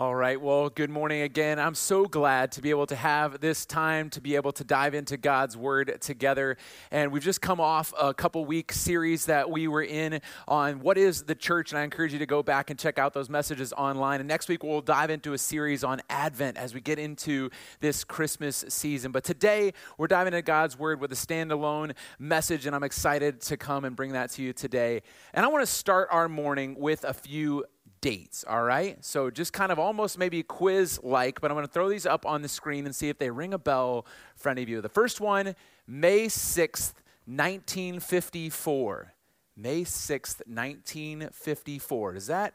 All right. Well, good morning again. I'm so glad to be able to have this time to be able to dive into God's Word together. And we've just come off a couple week series that we were in on what is the church. And I encourage you to go back and check out those messages online. And next week, we'll dive into a series on Advent as we get into this Christmas season. But today, we're diving into God's Word with a standalone message. And I'm excited to come and bring that to you today. And I want to start our morning with a few dates, all right? So just kind of almost maybe quiz like, but I'm going to throw these up on the screen and see if they ring a bell for any of you. The first one, May 6th, 1954. May 6th, 1954. Does that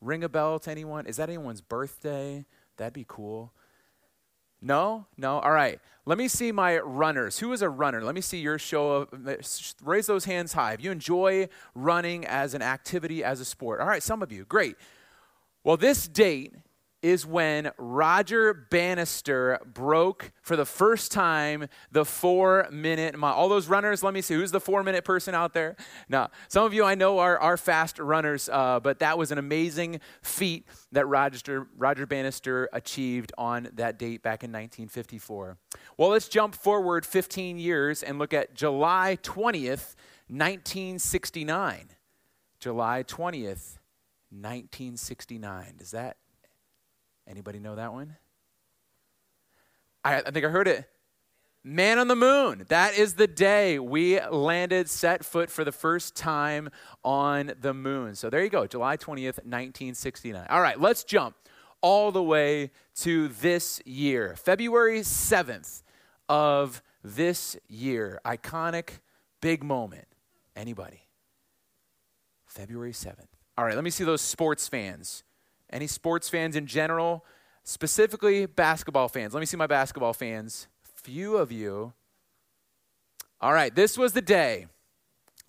ring a bell to anyone? Is that anyone's birthday? That'd be cool. No? No? All right. Let me see my runners. Who is a runner? Let me see your show of, raise those hands high. If you enjoy running as an activity, as a sport. All right, some of you. Great. Well, this date is when Roger Bannister broke for the first time the four minute mile. All those runners, let me see, who's the four minute person out there? Now, some of you I know are, are fast runners, uh, but that was an amazing feat that Roger, Roger Bannister achieved on that date back in 1954. Well, let's jump forward 15 years and look at July 20th, 1969. July 20th, 1969. Does that Anybody know that one? I, I think I heard it. Man on the moon. That is the day we landed, set foot for the first time on the moon. So there you go, July 20th, 1969. All right, let's jump all the way to this year, February 7th of this year. Iconic, big moment. Anybody? February 7th. All right, let me see those sports fans. Any sports fans in general? Specifically, basketball fans. Let me see my basketball fans. Few of you. All right, this was the day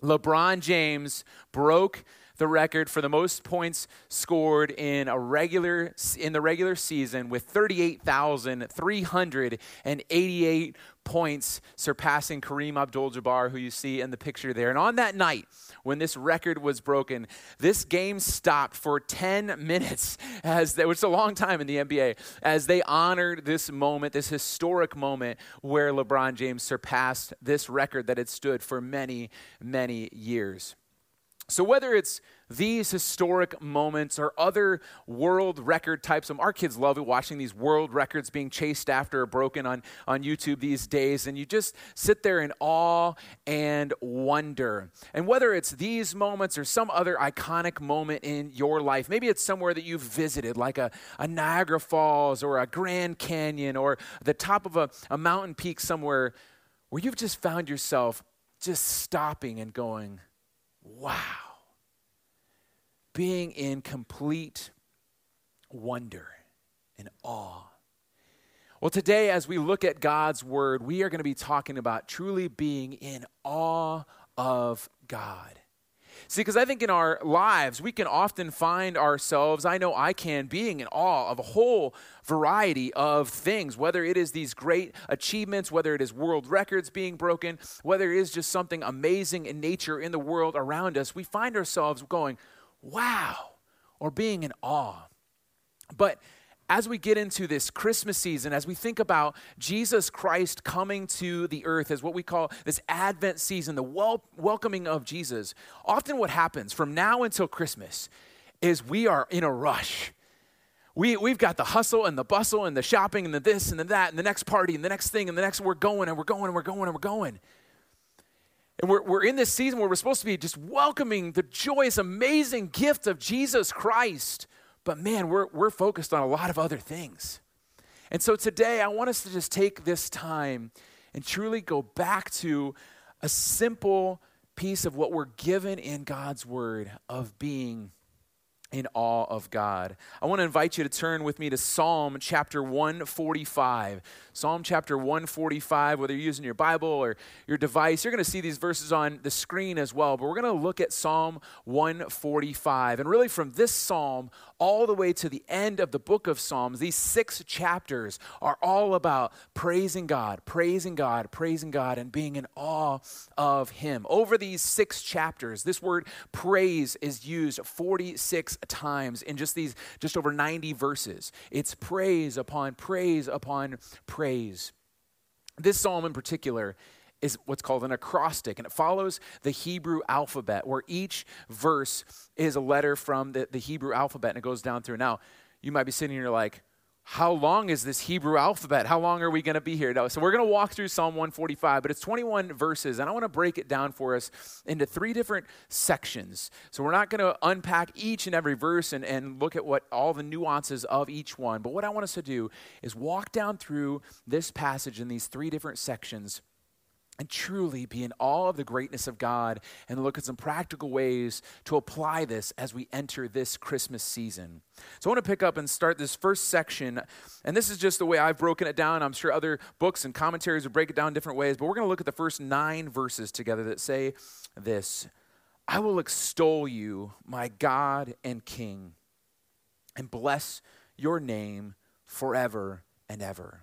LeBron James broke the record for the most points scored in a regular in the regular season with 38,388 points, surpassing Kareem Abdul-Jabbar who you see in the picture there. And on that night, when this record was broken, this game stopped for 10 minutes, as they, is a long time in the NBA, as they honored this moment, this historic moment where LeBron James surpassed this record that had stood for many, many years. So, whether it's these historic moments or other world record types of our kids love it watching these world records being chased after or broken on, on YouTube these days, and you just sit there in awe and wonder. And whether it's these moments or some other iconic moment in your life, maybe it's somewhere that you've visited, like a, a Niagara Falls or a Grand Canyon or the top of a, a mountain peak somewhere where you've just found yourself just stopping and going, wow being in complete wonder and awe. Well, today, as we look at God's word, we are going to be talking about truly being in awe of God. See, because I think in our lives, we can often find ourselves, I know I can, being in awe of a whole variety of things, whether it is these great achievements, whether it is world records being broken, whether it is just something amazing in nature in the world around us. We find ourselves going, wow, or being in awe. But as we get into this Christmas season, as we think about Jesus Christ coming to the earth as what we call this Advent season, the wel- welcoming of Jesus, often what happens from now until Christmas is we are in a rush. We, we've got the hustle and the bustle and the shopping and the this and the that and the next party and the next thing and the next, we're going and we're going and we're going and we're going. And we're, we're in this season where we're supposed to be just welcoming the joyous, amazing gift of Jesus Christ. But man, we're, we're focused on a lot of other things. And so today, I want us to just take this time and truly go back to a simple piece of what we're given in God's word of being in awe of God. I want to invite you to turn with me to Psalm chapter 145. Psalm chapter 145, whether you're using your Bible or your device, you're going to see these verses on the screen as well. But we're going to look at Psalm 145. And really, from this psalm all the way to the end of the book of Psalms, these six chapters are all about praising God, praising God, praising God, and being in awe of Him. Over these six chapters, this word praise is used 46 times in just these just over 90 verses. It's praise upon praise upon praise. This psalm in particular is what's called an acrostic, and it follows the Hebrew alphabet, where each verse is a letter from the, the Hebrew alphabet, and it goes down through. Now, you might be sitting here like, how long is this Hebrew alphabet? How long are we going to be here? No, so we're going to walk through Psalm 145, but it's 21 verses, and I want to break it down for us into three different sections. So we're not going to unpack each and every verse and, and look at what all the nuances of each one, but what I want us to do is walk down through this passage in these three different sections and truly be in awe of the greatness of God and look at some practical ways to apply this as we enter this Christmas season. So I want to pick up and start this first section. And this is just the way I've broken it down. I'm sure other books and commentaries will break it down different ways, but we're going to look at the first nine verses together that say this I will extol you, my God and King, and bless your name forever and ever.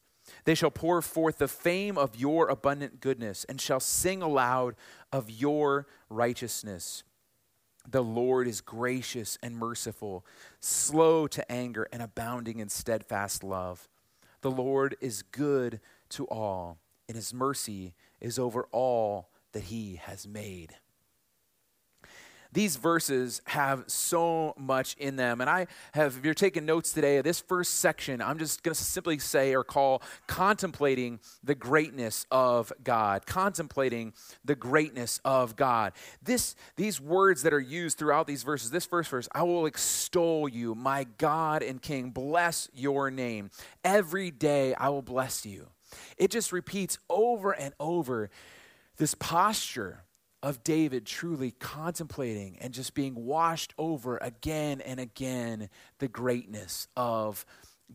They shall pour forth the fame of your abundant goodness and shall sing aloud of your righteousness. The Lord is gracious and merciful, slow to anger, and abounding in steadfast love. The Lord is good to all, and his mercy is over all that he has made these verses have so much in them. And I have, if you're taking notes today, of this first section, I'm just going to simply say or call contemplating the greatness of God. Contemplating the greatness of God. This, these words that are used throughout these verses, this first verse, I will extol you, my God and King. Bless your name. Every day I will bless you. It just repeats over and over this posture of David truly contemplating and just being washed over again and again the greatness of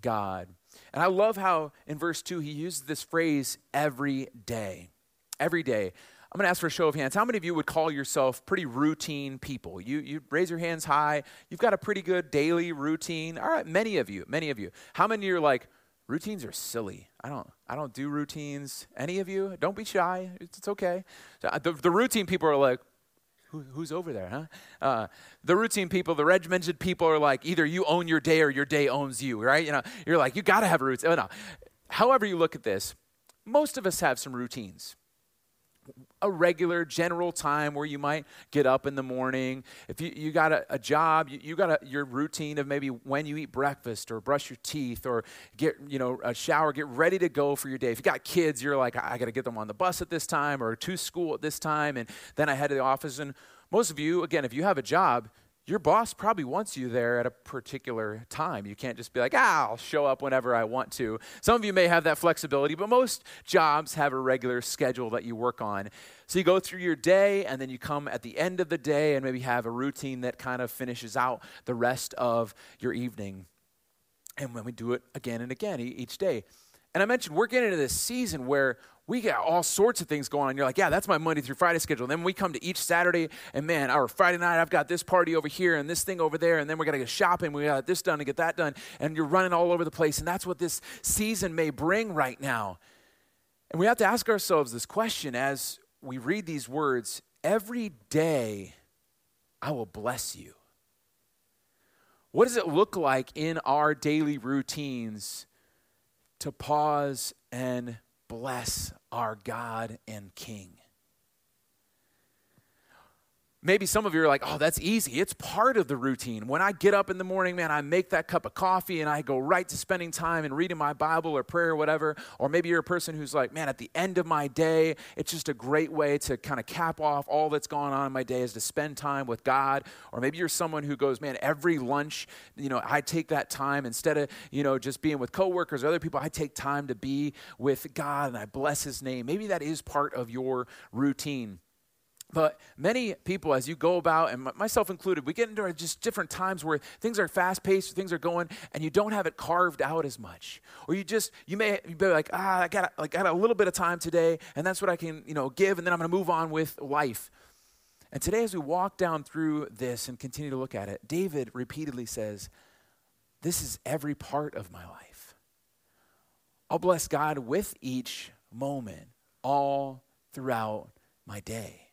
God. And I love how in verse 2 he uses this phrase every day. Every day. I'm going to ask for a show of hands. How many of you would call yourself pretty routine people? You, you raise your hands high. You've got a pretty good daily routine. All right, many of you, many of you. How many are like, routines are silly? I don't, I don't do routines. Any of you? Don't be shy. It's, it's okay. Uh, the, the routine people are like, Who, who's over there, huh? Uh, the routine people, the regimented people are like, either you own your day or your day owns you, right? You know, you're like, you got to have a routine. Oh, no. However you look at this, most of us have some routines a regular general time where you might get up in the morning. If you, you got a, a job, you, you got a, your routine of maybe when you eat breakfast or brush your teeth or get, you know, a shower, get ready to go for your day. If you got kids, you're like, I, I got to get them on the bus at this time or to school at this time. And then I head to the office. And most of you, again, if you have a job, your boss probably wants you there at a particular time. You can't just be like, ah, I'll show up whenever I want to. Some of you may have that flexibility, but most jobs have a regular schedule that you work on. So you go through your day, and then you come at the end of the day and maybe have a routine that kind of finishes out the rest of your evening. And when we do it again and again each day. And I mentioned we're getting into this season where we got all sorts of things going on. You're like, yeah, that's my Monday through Friday schedule. And then we come to each Saturday, and man, our Friday night, I've got this party over here and this thing over there, and then we're gonna go shopping. We got this done and get that done, and you're running all over the place. And that's what this season may bring right now. And we have to ask ourselves this question as we read these words: Every day, I will bless you. What does it look like in our daily routines to pause and bless our God and King. Maybe some of you are like, oh, that's easy. It's part of the routine. When I get up in the morning, man, I make that cup of coffee and I go right to spending time and reading my Bible or prayer or whatever. Or maybe you're a person who's like, man, at the end of my day, it's just a great way to kind of cap off all that's gone on in my day is to spend time with God. Or maybe you're someone who goes, man, every lunch, you know, I take that time instead of, you know, just being with coworkers or other people, I take time to be with God and I bless his name. Maybe that is part of your routine. But many people, as you go about, and myself included, we get into just different times where things are fast paced, things are going, and you don't have it carved out as much. Or you just, you may be like, ah, I got, like, I got a little bit of time today, and that's what I can, you know, give, and then I'm going to move on with life. And today, as we walk down through this and continue to look at it, David repeatedly says, This is every part of my life. I'll bless God with each moment, all throughout my day.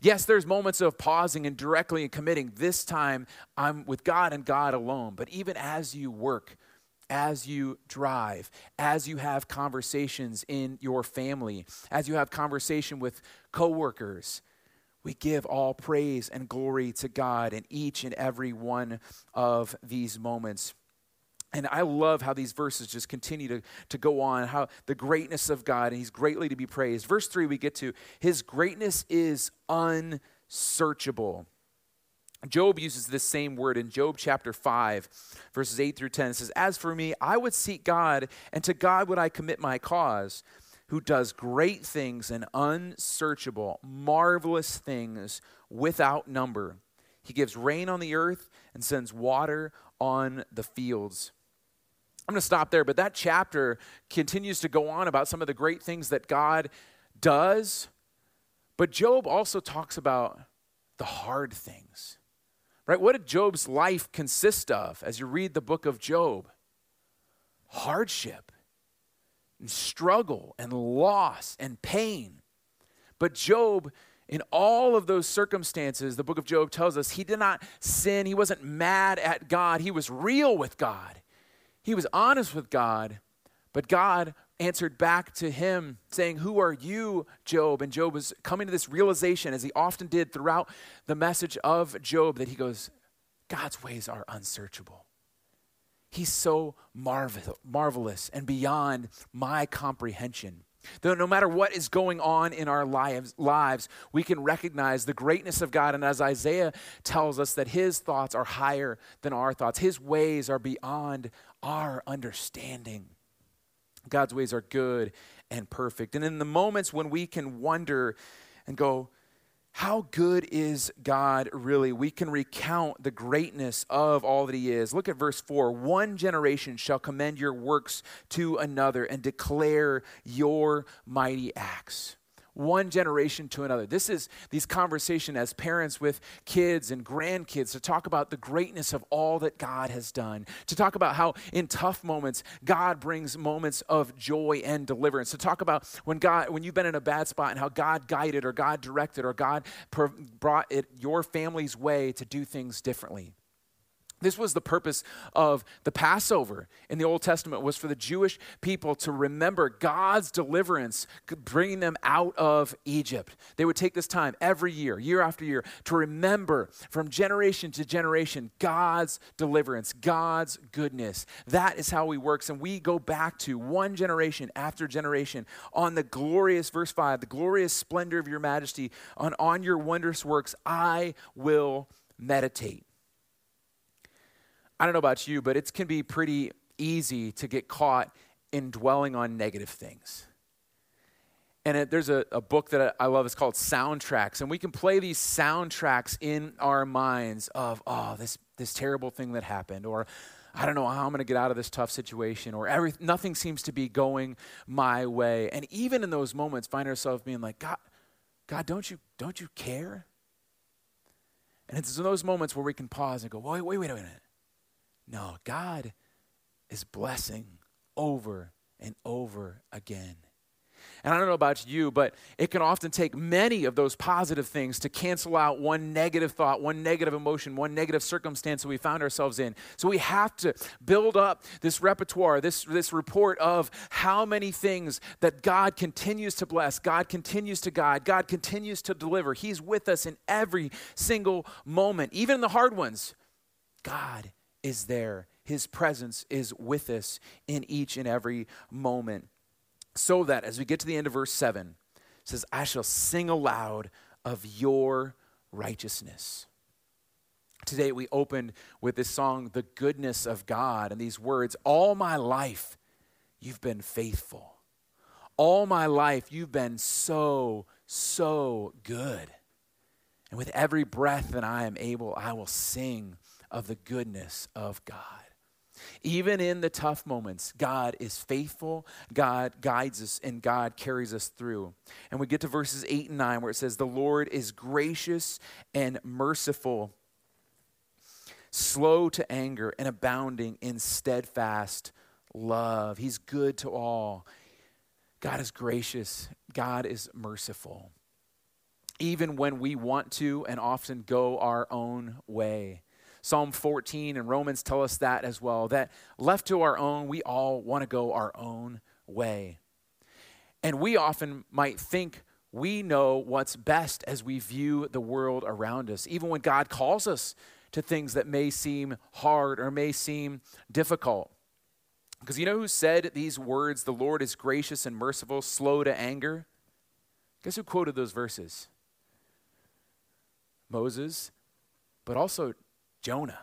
Yes, there's moments of pausing and directly and committing. This time I'm with God and God alone. But even as you work, as you drive, as you have conversations in your family, as you have conversation with coworkers, we give all praise and glory to God in each and every one of these moments. And I love how these verses just continue to, to go on, how the greatness of God, and He's greatly to be praised. Verse 3, we get to His greatness is unsearchable. Job uses this same word in Job chapter 5, verses 8 through 10. It says, As for me, I would seek God, and to God would I commit my cause, who does great things and unsearchable, marvelous things without number. He gives rain on the earth and sends water on the fields. I'm going to stop there, but that chapter continues to go on about some of the great things that God does. But Job also talks about the hard things. Right? What did Job's life consist of as you read the book of Job? Hardship and struggle and loss and pain. But Job, in all of those circumstances, the book of Job tells us he did not sin. He wasn't mad at God. He was real with God. He was honest with God, but God answered back to him saying, Who are you, Job? And Job was coming to this realization, as he often did throughout the message of Job, that he goes, God's ways are unsearchable. He's so marvel- marvelous and beyond my comprehension. Though no matter what is going on in our lives, lives, we can recognize the greatness of God. And as Isaiah tells us, that his thoughts are higher than our thoughts, his ways are beyond our understanding. God's ways are good and perfect. And in the moments when we can wonder and go, how good is God really? We can recount the greatness of all that He is. Look at verse 4 One generation shall commend your works to another and declare your mighty acts one generation to another. This is these conversation as parents with kids and grandkids to talk about the greatness of all that God has done, to talk about how in tough moments God brings moments of joy and deliverance, to talk about when God when you've been in a bad spot and how God guided or God directed or God brought it your family's way to do things differently. This was the purpose of the Passover in the Old Testament was for the Jewish people to remember God's deliverance, bringing them out of Egypt. They would take this time every year, year after year, to remember from generation to generation God's deliverance, God's goodness. That is how He works. And we go back to one generation after generation on the glorious, verse 5, the glorious splendor of your majesty, on, on your wondrous works, I will meditate. I don't know about you, but it can be pretty easy to get caught in dwelling on negative things. And it, there's a, a, book that I love. It's called Soundtracks. And we can play these soundtracks in our minds of, oh, this, this terrible thing that happened, or I don't know how I'm going to get out of this tough situation, or every, nothing seems to be going my way. And even in those moments, find ourselves being like, God, God, don't you, don't you care? And it's in those moments where we can pause and go, wait, wait, wait a minute. No, God is blessing over and over again. And I don't know about you, but it can often take many of those positive things to cancel out one negative thought, one negative emotion, one negative circumstance that we found ourselves in. So we have to build up this repertoire, this, this report of how many things that God continues to bless, God continues to guide, God continues to deliver. He's with us in every single moment, even the hard ones. God is there. His presence is with us in each and every moment. So that as we get to the end of verse 7, it says, I shall sing aloud of your righteousness. Today we opened with this song, The Goodness of God, and these words All my life you've been faithful. All my life you've been so, so good. And with every breath that I am able, I will sing of the goodness of God. Even in the tough moments, God is faithful, God guides us, and God carries us through. And we get to verses 8 and 9 where it says, The Lord is gracious and merciful, slow to anger, and abounding in steadfast love. He's good to all. God is gracious, God is merciful. Even when we want to and often go our own way. Psalm 14 and Romans tell us that as well, that left to our own, we all want to go our own way. And we often might think we know what's best as we view the world around us, even when God calls us to things that may seem hard or may seem difficult. Because you know who said these words, the Lord is gracious and merciful, slow to anger? Guess who quoted those verses? Moses, but also Jonah.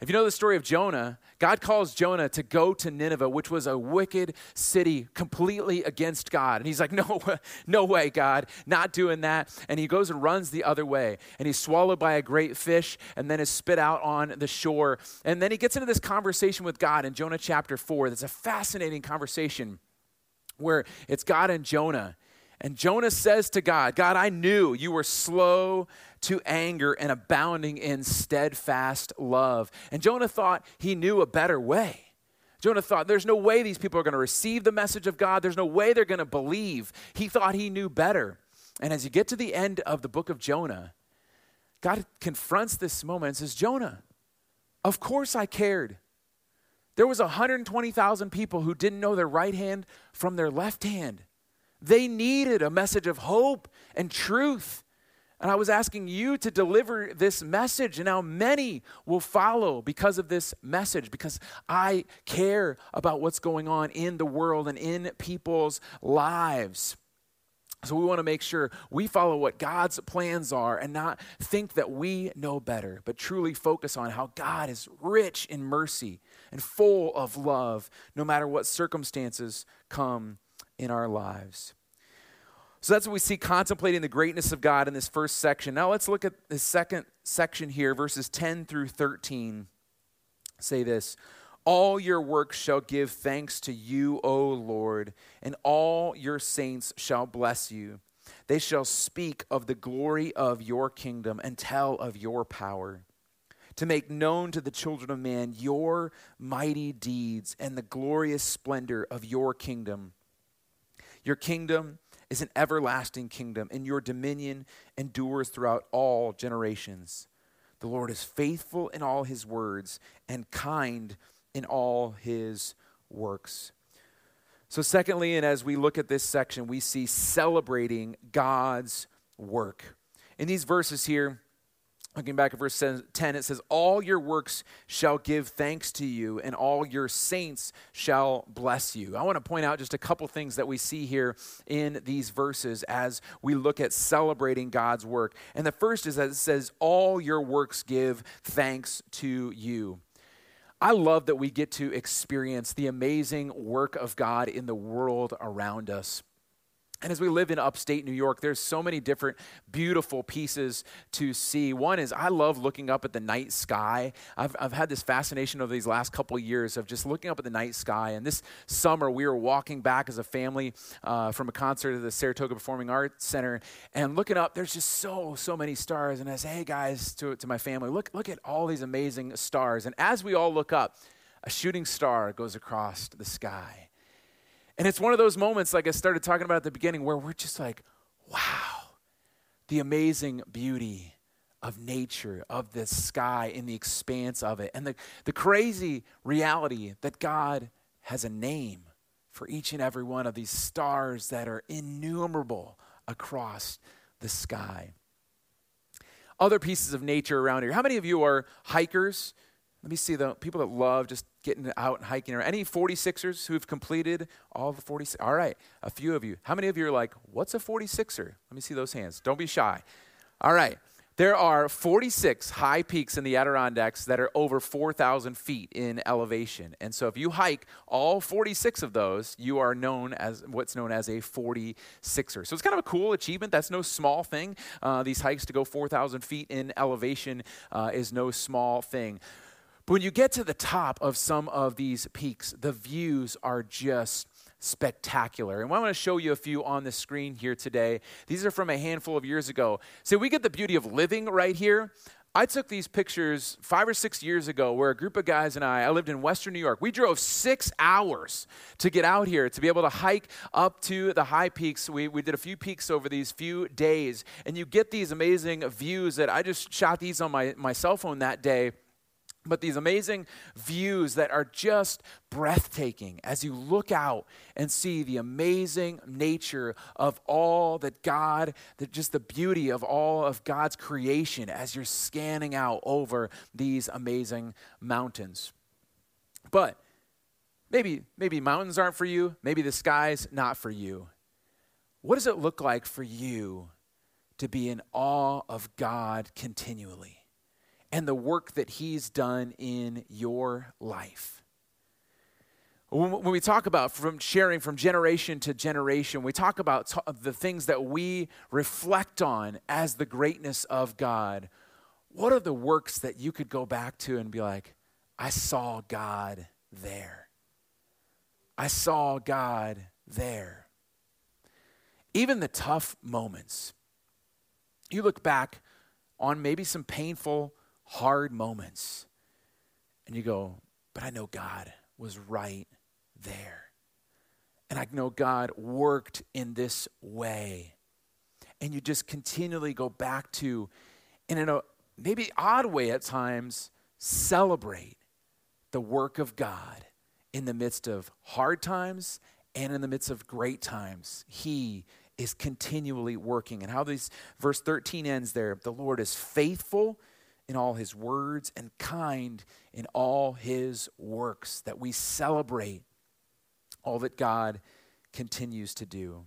If you know the story of Jonah, God calls Jonah to go to Nineveh, which was a wicked city completely against God. And he's like, No, no way, God, not doing that. And he goes and runs the other way. And he's swallowed by a great fish and then is spit out on the shore. And then he gets into this conversation with God in Jonah chapter 4. That's a fascinating conversation where it's God and Jonah. And Jonah says to God, God, I knew you were slow to anger and abounding in steadfast love. And Jonah thought he knew a better way. Jonah thought, there's no way these people are going to receive the message of God. There's no way they're going to believe. He thought he knew better. And as you get to the end of the book of Jonah, God confronts this moment and says, Jonah, of course I cared. There was 120,000 people who didn't know their right hand from their left hand. They needed a message of hope and truth. And I was asking you to deliver this message, and now many will follow because of this message, because I care about what's going on in the world and in people's lives. So we want to make sure we follow what God's plans are and not think that we know better, but truly focus on how God is rich in mercy and full of love, no matter what circumstances come in our lives. So that's what we see contemplating the greatness of God in this first section. Now let's look at the second section here, verses 10 through 13. Say this All your works shall give thanks to you, O Lord, and all your saints shall bless you. They shall speak of the glory of your kingdom and tell of your power, to make known to the children of man your mighty deeds and the glorious splendor of your kingdom. Your kingdom is an everlasting kingdom, and your dominion endures throughout all generations. The Lord is faithful in all his words and kind in all his works. So, secondly, and as we look at this section, we see celebrating God's work. In these verses here, Looking back at verse 10, it says, All your works shall give thanks to you, and all your saints shall bless you. I want to point out just a couple things that we see here in these verses as we look at celebrating God's work. And the first is that it says, All your works give thanks to you. I love that we get to experience the amazing work of God in the world around us. And as we live in upstate New York, there's so many different beautiful pieces to see. One is I love looking up at the night sky. I've, I've had this fascination over these last couple of years of just looking up at the night sky. And this summer, we were walking back as a family uh, from a concert at the Saratoga Performing Arts Center and looking up, there's just so, so many stars. And I say, hey guys, to, to my family, look, look at all these amazing stars. And as we all look up, a shooting star goes across the sky. And it's one of those moments, like I started talking about at the beginning, where we're just like, wow, the amazing beauty of nature, of the sky, in the expanse of it, and the, the crazy reality that God has a name for each and every one of these stars that are innumerable across the sky. Other pieces of nature around here. How many of you are hikers? Let me see the people that love just getting out and hiking. Or any 46ers who've completed all the 46? All right, a few of you. How many of you are like, what's a 46er? Let me see those hands. Don't be shy. All right. There are 46 high peaks in the Adirondacks that are over 4,000 feet in elevation. And so if you hike all 46 of those, you are known as what's known as a 46er. So it's kind of a cool achievement. That's no small thing. Uh, these hikes to go 4,000 feet in elevation uh, is no small thing. But when you get to the top of some of these peaks, the views are just spectacular. And I want to show you a few on the screen here today. These are from a handful of years ago. So we get the beauty of living right here. I took these pictures five or six years ago where a group of guys and I, I lived in Western New York. We drove six hours to get out here to be able to hike up to the high peaks. We, we did a few peaks over these few days, and you get these amazing views that I just shot these on my, my cell phone that day but these amazing views that are just breathtaking as you look out and see the amazing nature of all that God, that just the beauty of all of God's creation as you're scanning out over these amazing mountains. But maybe maybe mountains aren't for you, maybe the sky's not for you. What does it look like for you to be in awe of God continually? And the work that He's done in your life. When we talk about from sharing from generation to generation, we talk about the things that we reflect on as the greatness of God. What are the works that you could go back to and be like, I saw God there? I saw God there. Even the tough moments. You look back on maybe some painful hard moments. And you go, but I know God was right there. And I know God worked in this way. And you just continually go back to, and in a uh, maybe odd way at times, celebrate the work of God in the midst of hard times and in the midst of great times. He is continually working. And how this verse 13 ends there the Lord is faithful in all his words and kind in all his works, that we celebrate all that God continues to do.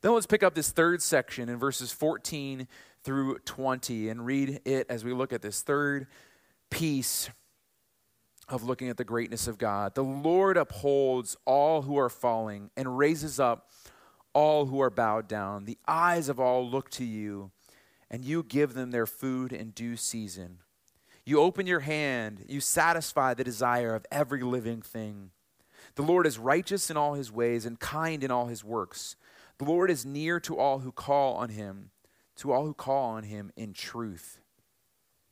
Then let's pick up this third section in verses 14 through 20 and read it as we look at this third piece of looking at the greatness of God. The Lord upholds all who are falling and raises up all who are bowed down. The eyes of all look to you and you give them their food in due season. You open your hand, you satisfy the desire of every living thing. The Lord is righteous in all his ways and kind in all his works. The Lord is near to all who call on him, to all who call on him in truth.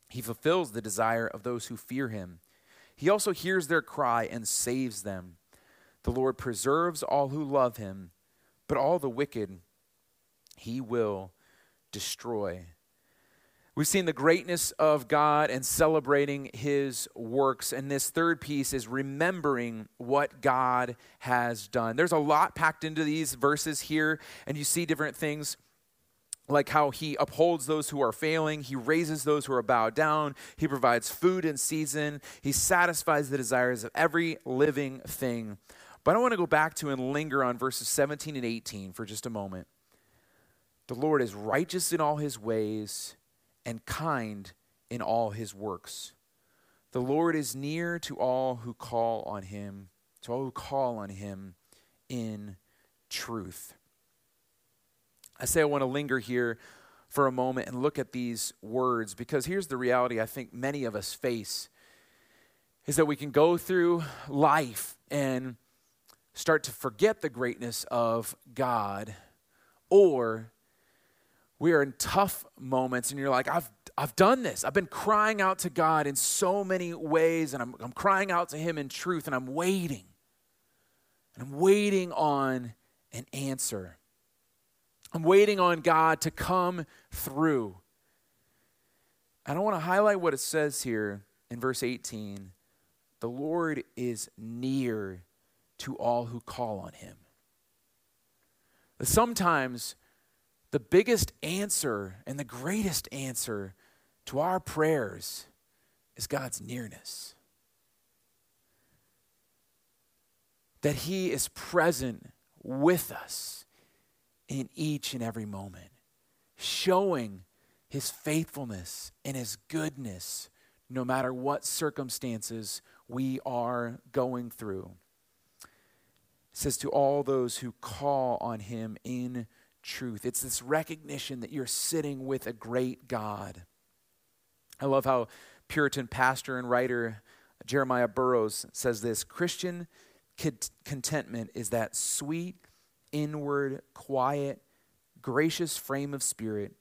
He fulfills the desire of those who fear him. He also hears their cry and saves them. The Lord preserves all who love him, but all the wicked he will destroy. We've seen the greatness of God and celebrating his works. And this third piece is remembering what God has done. There's a lot packed into these verses here, and you see different things like how he upholds those who are failing, he raises those who are bowed down, he provides food in season, he satisfies the desires of every living thing. But I want to go back to and linger on verses 17 and 18 for just a moment. The Lord is righteous in all his ways and kind in all his works. The Lord is near to all who call on him, to all who call on him in truth. I say I want to linger here for a moment and look at these words because here's the reality I think many of us face is that we can go through life and start to forget the greatness of God or we are in tough moments and you're like, I've, I've done this. I've been crying out to God in so many ways, and I'm, I'm crying out to Him in truth, and I'm waiting. And I'm waiting on an answer. I'm waiting on God to come through. And I want to highlight what it says here in verse 18 the Lord is near to all who call on Him. Sometimes the biggest answer and the greatest answer to our prayers is God's nearness. That He is present with us in each and every moment, showing his faithfulness and his goodness, no matter what circumstances we are going through. It says to all those who call on him in truth. It's this recognition that you're sitting with a great God. I love how Puritan pastor and writer Jeremiah Burroughs says this Christian contentment is that sweet, inward, quiet, gracious frame of spirit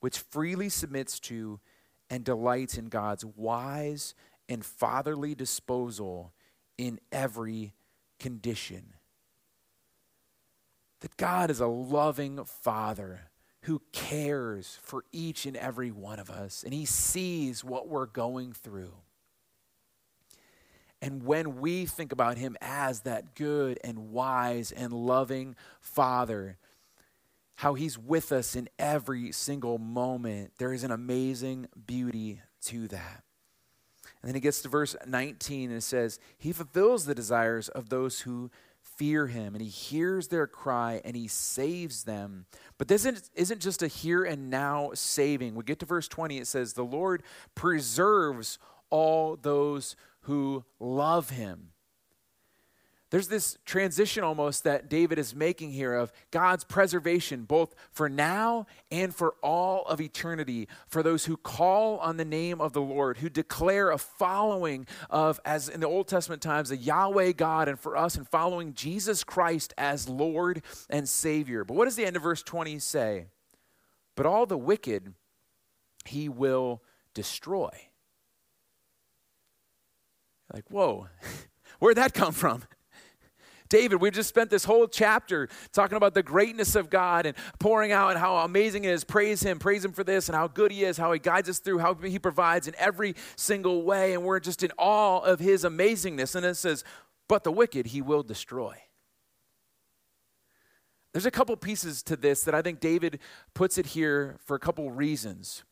which freely submits to and delights in God's wise and fatherly disposal in every condition. That God is a loving father who cares for each and every one of us, and he sees what we're going through. And when we think about him as that good and wise and loving father, how he's with us in every single moment, there is an amazing beauty to that. And then he gets to verse 19 and it says, He fulfills the desires of those who fear him, and he hears their cry and he saves them. But this isn't, just a here and now saving. We get to verse 20, it says, The Lord preserves all those who love him. There's this transition almost that David is making here of God's preservation, both for now and for all of eternity, for those who call on the name of the Lord, who declare a following of, as in the Old Testament times, a Yahweh God, and for us, in following Jesus Christ as Lord and Savior. But what does the end of verse 20 say? But all the wicked he will destroy. Like, whoa, where'd that come from? David, we've just spent this whole chapter talking about the greatness of God and pouring out and how amazing it is. Praise Him, praise Him for this and how good He is, how He guides us through, how He provides in every single way. And we're just in awe of His amazingness. And it says, But the wicked He will destroy. There's a couple pieces to this that I think David puts it here for a couple reasons.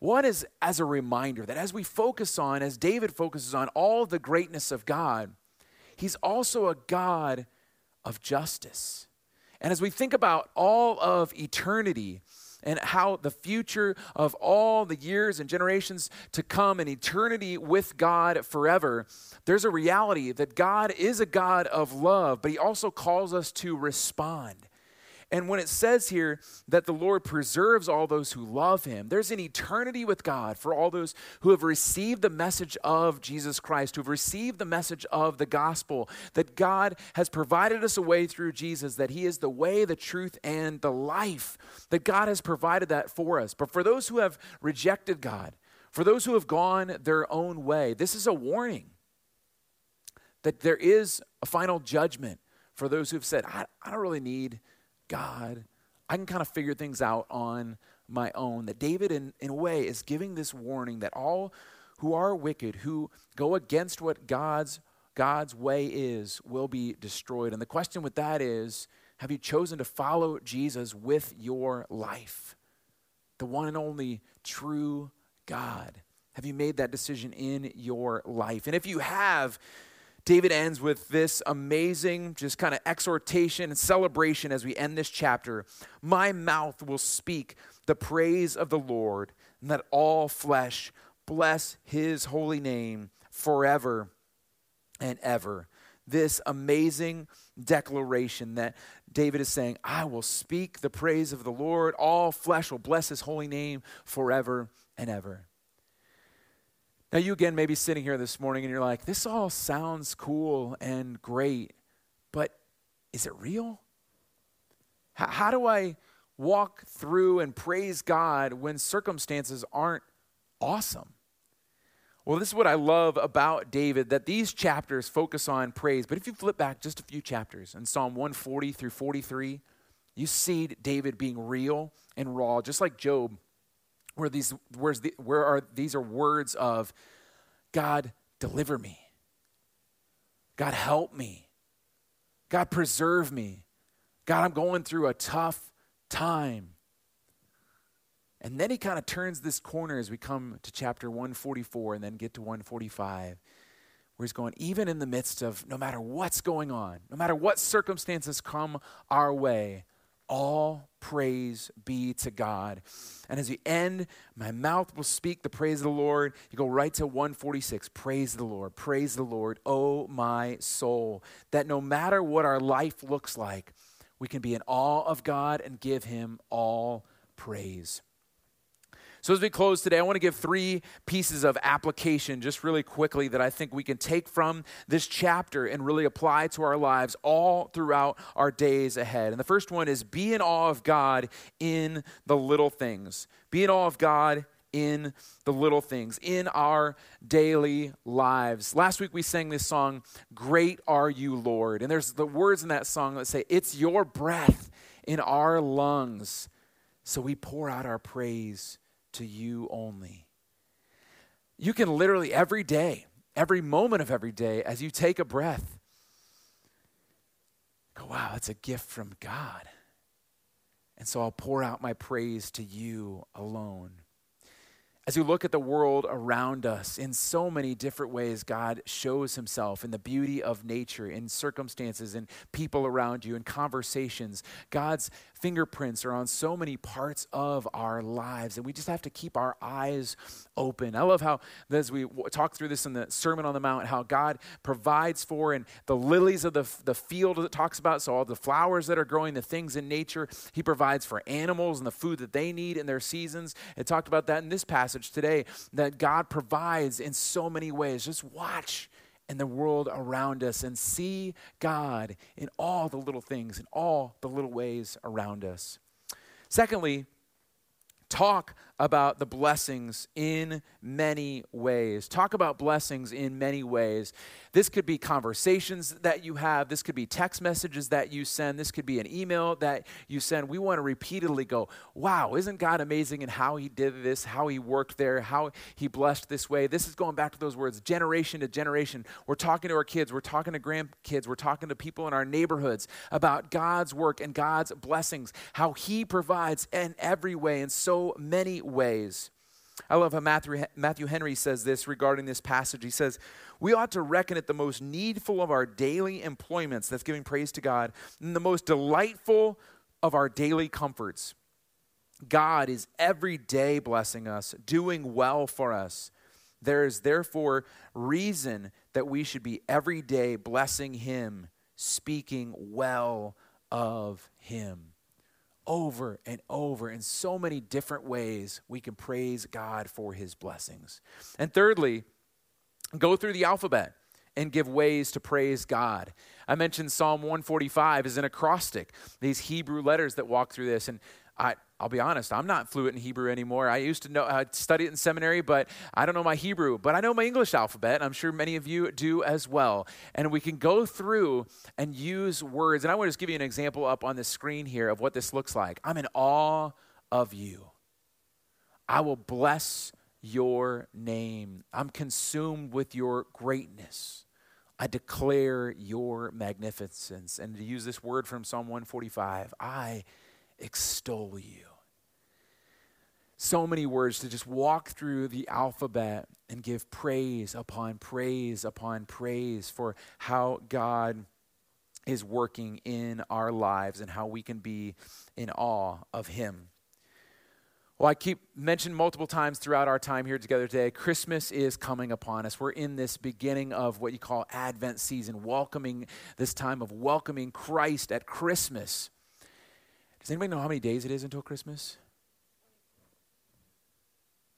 One is as a reminder that as we focus on, as David focuses on all the greatness of God, He's also a God of justice. And as we think about all of eternity and how the future of all the years and generations to come and eternity with God forever, there's a reality that God is a God of love, but He also calls us to respond. And when it says here that the Lord preserves all those who love him, there's an eternity with God for all those who have received the message of Jesus Christ, who have received the message of the gospel, that God has provided us a way through Jesus, that he is the way, the truth, and the life, that God has provided that for us. But for those who have rejected God, for those who have gone their own way, this is a warning that there is a final judgment for those who've said, I, I don't really need God, I can kind of figure things out on my own. That David, in, in a way, is giving this warning that all who are wicked, who go against what God's God's way is, will be destroyed. And the question with that is have you chosen to follow Jesus with your life? The one and only true God. Have you made that decision in your life? And if you have, David ends with this amazing, just kind of exhortation and celebration as we end this chapter. My mouth will speak the praise of the Lord, and let all flesh bless his holy name forever and ever. This amazing declaration that David is saying, I will speak the praise of the Lord, all flesh will bless his holy name forever and ever. Now, you again may be sitting here this morning and you're like, this all sounds cool and great, but is it real? How, how do I walk through and praise God when circumstances aren't awesome? Well, this is what I love about David that these chapters focus on praise. But if you flip back just a few chapters in Psalm 140 through 43, you see David being real and raw, just like Job where these where's the, where are these are words of God deliver me. God help me. God preserve me. God, I'm going through a tough time. And then he kind of turns this corner as we come to chapter 144 and then get to 145, where he's going, even in the midst of no matter what's going on, no matter what circumstances come our way, All praise be to God. And as we end, my mouth will speak the praise of the Lord. You go right to 146. Praise the Lord. Praise the Lord, oh my soul. That no matter what our life looks like, we can be in awe of God and give him all praise. So, as we close today, I want to give three pieces of application just really quickly that I think we can take from this chapter and really apply to our lives all throughout our days ahead. And the first one is be in awe of God in the little things. Be in awe of God in the little things, in our daily lives. Last week we sang this song, Great Are You, Lord. And there's the words in that song that say, It's your breath in our lungs. So we pour out our praise to you only. You can literally every day, every moment of every day, as you take a breath, go, wow, that's a gift from God. And so I'll pour out my praise to you alone. As you look at the world around us, in so many different ways, God shows himself in the beauty of nature, in circumstances, in people around you, in conversations. God's fingerprints are on so many parts of our lives, and we just have to keep our eyes open. I love how, as we talk through this in the Sermon on the Mount, how God provides for and the lilies of the, the field that talks about, so all the flowers that are growing, the things in nature, He provides for animals and the food that they need in their seasons. It talked about that in this passage today, that God provides in so many ways. Just watch and the world around us and see God in all the little things, in all the little ways around us. Secondly, talk about the blessings in many ways. Talk about blessings in many ways. This could be conversations that you have, this could be text messages that you send, this could be an email that you send. We want to repeatedly go, wow, isn't God amazing in how He did this, how He worked there, how He blessed this way? This is going back to those words, generation to generation. We're talking to our kids, we're talking to grandkids, we're talking to people in our neighborhoods about God's work and God's blessings, how He provides in every way, in so many ways. I love how Matthew, Matthew Henry says this regarding this passage. He says, We ought to reckon it the most needful of our daily employments, that's giving praise to God, and the most delightful of our daily comforts. God is every day blessing us, doing well for us. There is therefore reason that we should be every day blessing Him, speaking well of Him over and over in so many different ways we can praise God for his blessings. And thirdly, go through the alphabet and give ways to praise God. I mentioned Psalm 145 is an acrostic, these Hebrew letters that walk through this. And I, I'll be honest, I'm not fluent in Hebrew anymore. I used to know, I studied it in seminary, but I don't know my Hebrew. But I know my English alphabet. I'm sure many of you do as well. And we can go through and use words. And I want to just give you an example up on the screen here of what this looks like. I'm in awe of you. I will bless your name. I'm consumed with your greatness. I declare your magnificence. And to use this word from Psalm 145, I extol you. So many words to just walk through the alphabet and give praise upon praise upon praise for how God is working in our lives and how we can be in awe of Him. Well, I keep mentioned multiple times throughout our time here together today, Christmas is coming upon us. We're in this beginning of what you call Advent season, welcoming this time of welcoming Christ at Christmas. Does anybody know how many days it is until Christmas?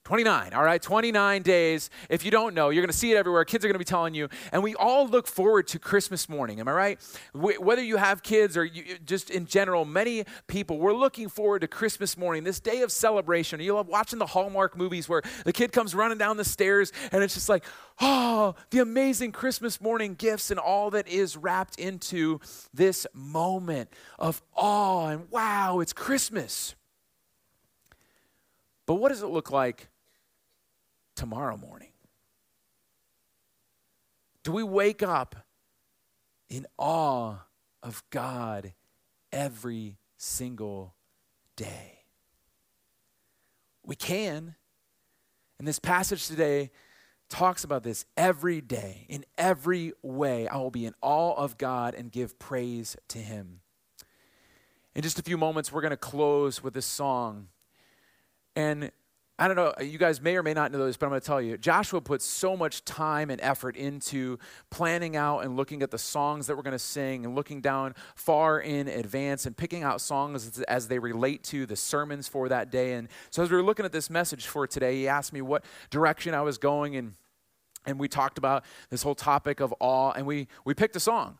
29, all right, 29 days. If you don't know, you're going to see it everywhere. Kids are going to be telling you. And we all look forward to Christmas morning, am I right? Whether you have kids or you, just in general, many people, we're looking forward to Christmas morning, this day of celebration. You love watching the Hallmark movies where the kid comes running down the stairs and it's just like, oh, the amazing Christmas morning gifts and all that is wrapped into this moment of awe and wow, it's Christmas. But what does it look like tomorrow morning? Do we wake up in awe of God every single day? We can. And this passage today talks about this every day. In every way, I will be in awe of God and give praise to Him. In just a few moments, we're going to close with this song. And I don't know, you guys may or may not know this, but I'm going to tell you. Joshua put so much time and effort into planning out and looking at the songs that we're going to sing and looking down far in advance and picking out songs as they relate to the sermons for that day. And so as we were looking at this message for today, he asked me what direction I was going and and we talked about this whole topic of awe and we we picked a song.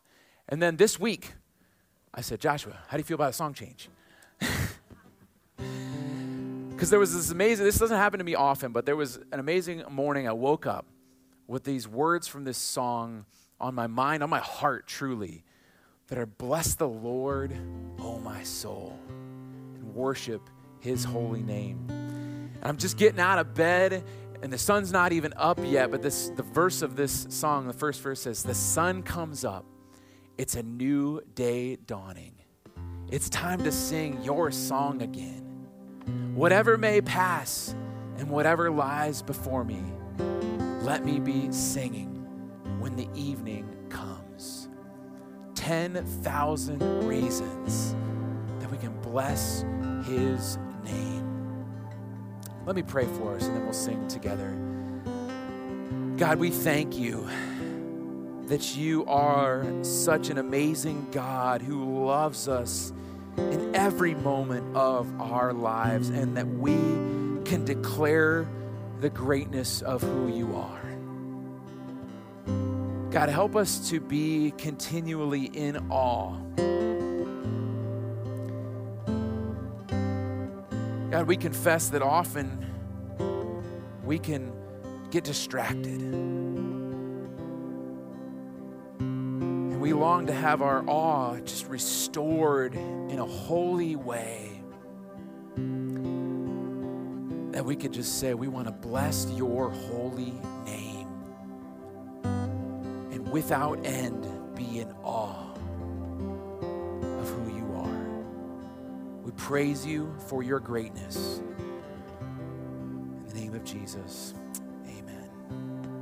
And then this week, I said, Joshua, how do you feel about a song change? Because there was this amazing, this doesn't happen to me often, but there was an amazing morning I woke up with these words from this song on my mind, on my heart, truly, that are bless the Lord, O my soul, and worship his holy name. And I'm just getting out of bed and the sun's not even up yet, but this the verse of this song, the first verse says, The sun comes up. It's a new day dawning. It's time to sing your song again. Whatever may pass and whatever lies before me, let me be singing when the evening comes. 10,000 reasons that we can bless his name. Let me pray for us and then we'll sing together. God, we thank you that you are such an amazing God who loves us in every moment of our lives and that we can declare the greatness of who you are. God, help us to be continually in awe. God, we confess that often we can get distracted. We long to have our awe just restored in a holy way. That we could just say, We want to bless your holy name. And without end be in awe of who you are. We praise you for your greatness. In the name of Jesus.